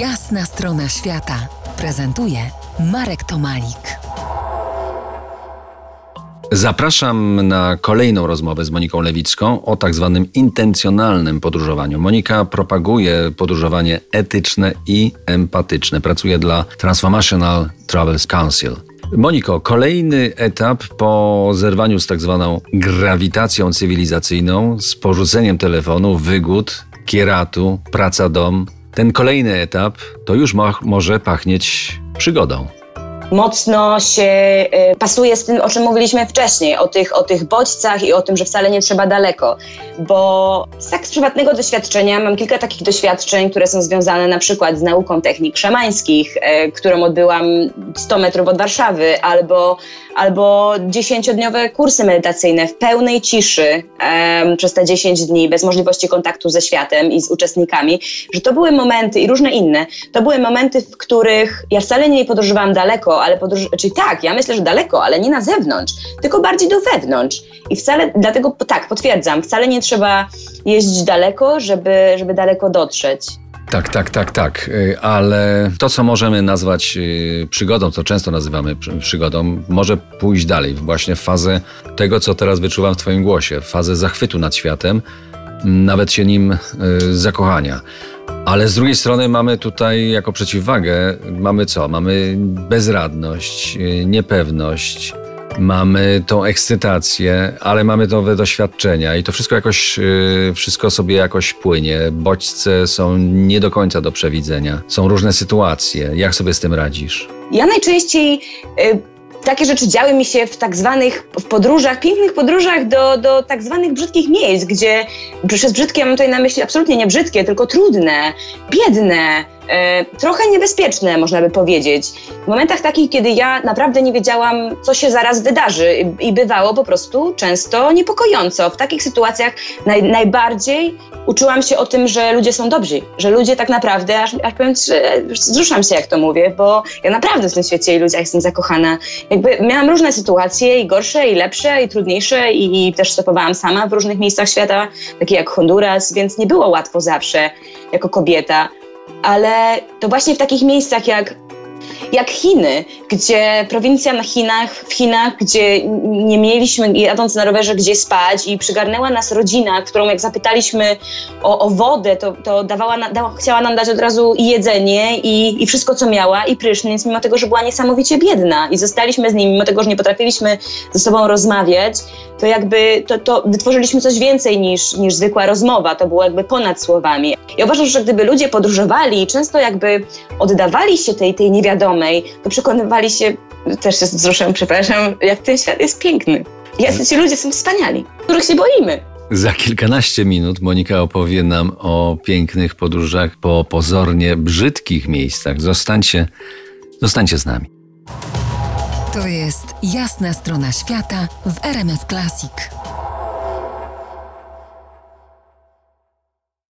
Jasna strona świata prezentuje Marek Tomalik. Zapraszam na kolejną rozmowę z Moniką Lewicką o tak zwanym intencjonalnym podróżowaniu. Monika propaguje podróżowanie etyczne i empatyczne. Pracuje dla Transformational Travels Council. Moniko, kolejny etap po zerwaniu z tak zwaną grawitacją cywilizacyjną, z porzuceniem telefonu, wygód, kieratu, praca dom. Ten kolejny etap to już mo może pachnieć przygodą mocno się y, pasuje z tym, o czym mówiliśmy wcześniej, o tych, o tych bodźcach i o tym, że wcale nie trzeba daleko. Bo tak z prywatnego doświadczenia mam kilka takich doświadczeń, które są związane na przykład z nauką technik szamańskich, y, którą odbyłam 100 metrów od Warszawy, albo, albo dziesięciodniowe kursy medytacyjne w pełnej ciszy um, przez te 10 dni, bez możliwości kontaktu ze światem i z uczestnikami, że to były momenty i różne inne, to były momenty, w których ja wcale nie podróżowałam daleko, ale podróż, czyli tak, ja myślę, że daleko, ale nie na zewnątrz, tylko bardziej do wewnątrz. I wcale, dlatego tak, potwierdzam, wcale nie trzeba jeździć daleko, żeby, żeby daleko dotrzeć. Tak, tak, tak, tak. Y, ale to, co możemy nazwać y, przygodą, co często nazywamy przygodą, może pójść dalej, właśnie w fazę tego, co teraz wyczuwam w Twoim głosie, fazę zachwytu nad światem, nawet się nim y, zakochania. Ale z drugiej strony mamy tutaj jako przeciwwagę, mamy co? Mamy bezradność, niepewność, mamy tą ekscytację, ale mamy nowe doświadczenia i to wszystko jakoś, y, wszystko sobie jakoś płynie. Bodźce są nie do końca do przewidzenia. Są różne sytuacje. Jak sobie z tym radzisz? Ja najczęściej y, takie rzeczy działy mi się w tak zwanych w podróżach, pięknych podróżach do, do tak zwanych brzydkich miejsc, gdzie przez brzydkie mam tutaj na myśli absolutnie nie brzydkie, tylko trudne, biedne, trochę niebezpieczne, można by powiedzieć. W momentach takich, kiedy ja naprawdę nie wiedziałam, co się zaraz wydarzy i, bywało po prostu często niepokojąco. W takich sytuacjach naj, najbardziej uczyłam się o tym, że ludzie są dobrzy, że ludzie tak naprawdę, aż, aż powiem, że wzruszam się, jak to mówię, bo ja naprawdę w tym świecie i ludziach jestem zakochana. Jakby miałam różne sytuacje i gorsze, i lepsze, i trudniejsze i, i też stopowałam sama w różnych miejscach świata, takie jak Honduras, więc nie było łatwo zawsze jako kobieta ale to właśnie w takich miejscach jak jak Chiny, gdzie prowincja na Chinach, w Chinach, gdzie nie mieliśmy jadąc na rowerze gdzie spać i przygarnęła nas rodzina, którą jak zapytaliśmy o, o wodę, to, to dawała, dała, chciała nam dać od razu i jedzenie i, i wszystko, co miała i prysznic, mimo tego, że była niesamowicie biedna i zostaliśmy z nim, mimo tego, że nie potrafiliśmy ze sobą rozmawiać, to jakby to, to wytworzyliśmy coś więcej niż, niż zwykła rozmowa, to było jakby ponad słowami. Ja uważam, że gdyby ludzie podróżowali i często jakby oddawali się tej, tej to przekonywali się, też się wzruszę, przepraszam, jak ten świat jest piękny. Jacy ci ludzie są wspaniali, których się boimy. Za kilkanaście minut Monika opowie nam o pięknych podróżach po pozornie brzydkich miejscach. Zostańcie, zostańcie z nami. To jest jasna strona świata w RMS Classic.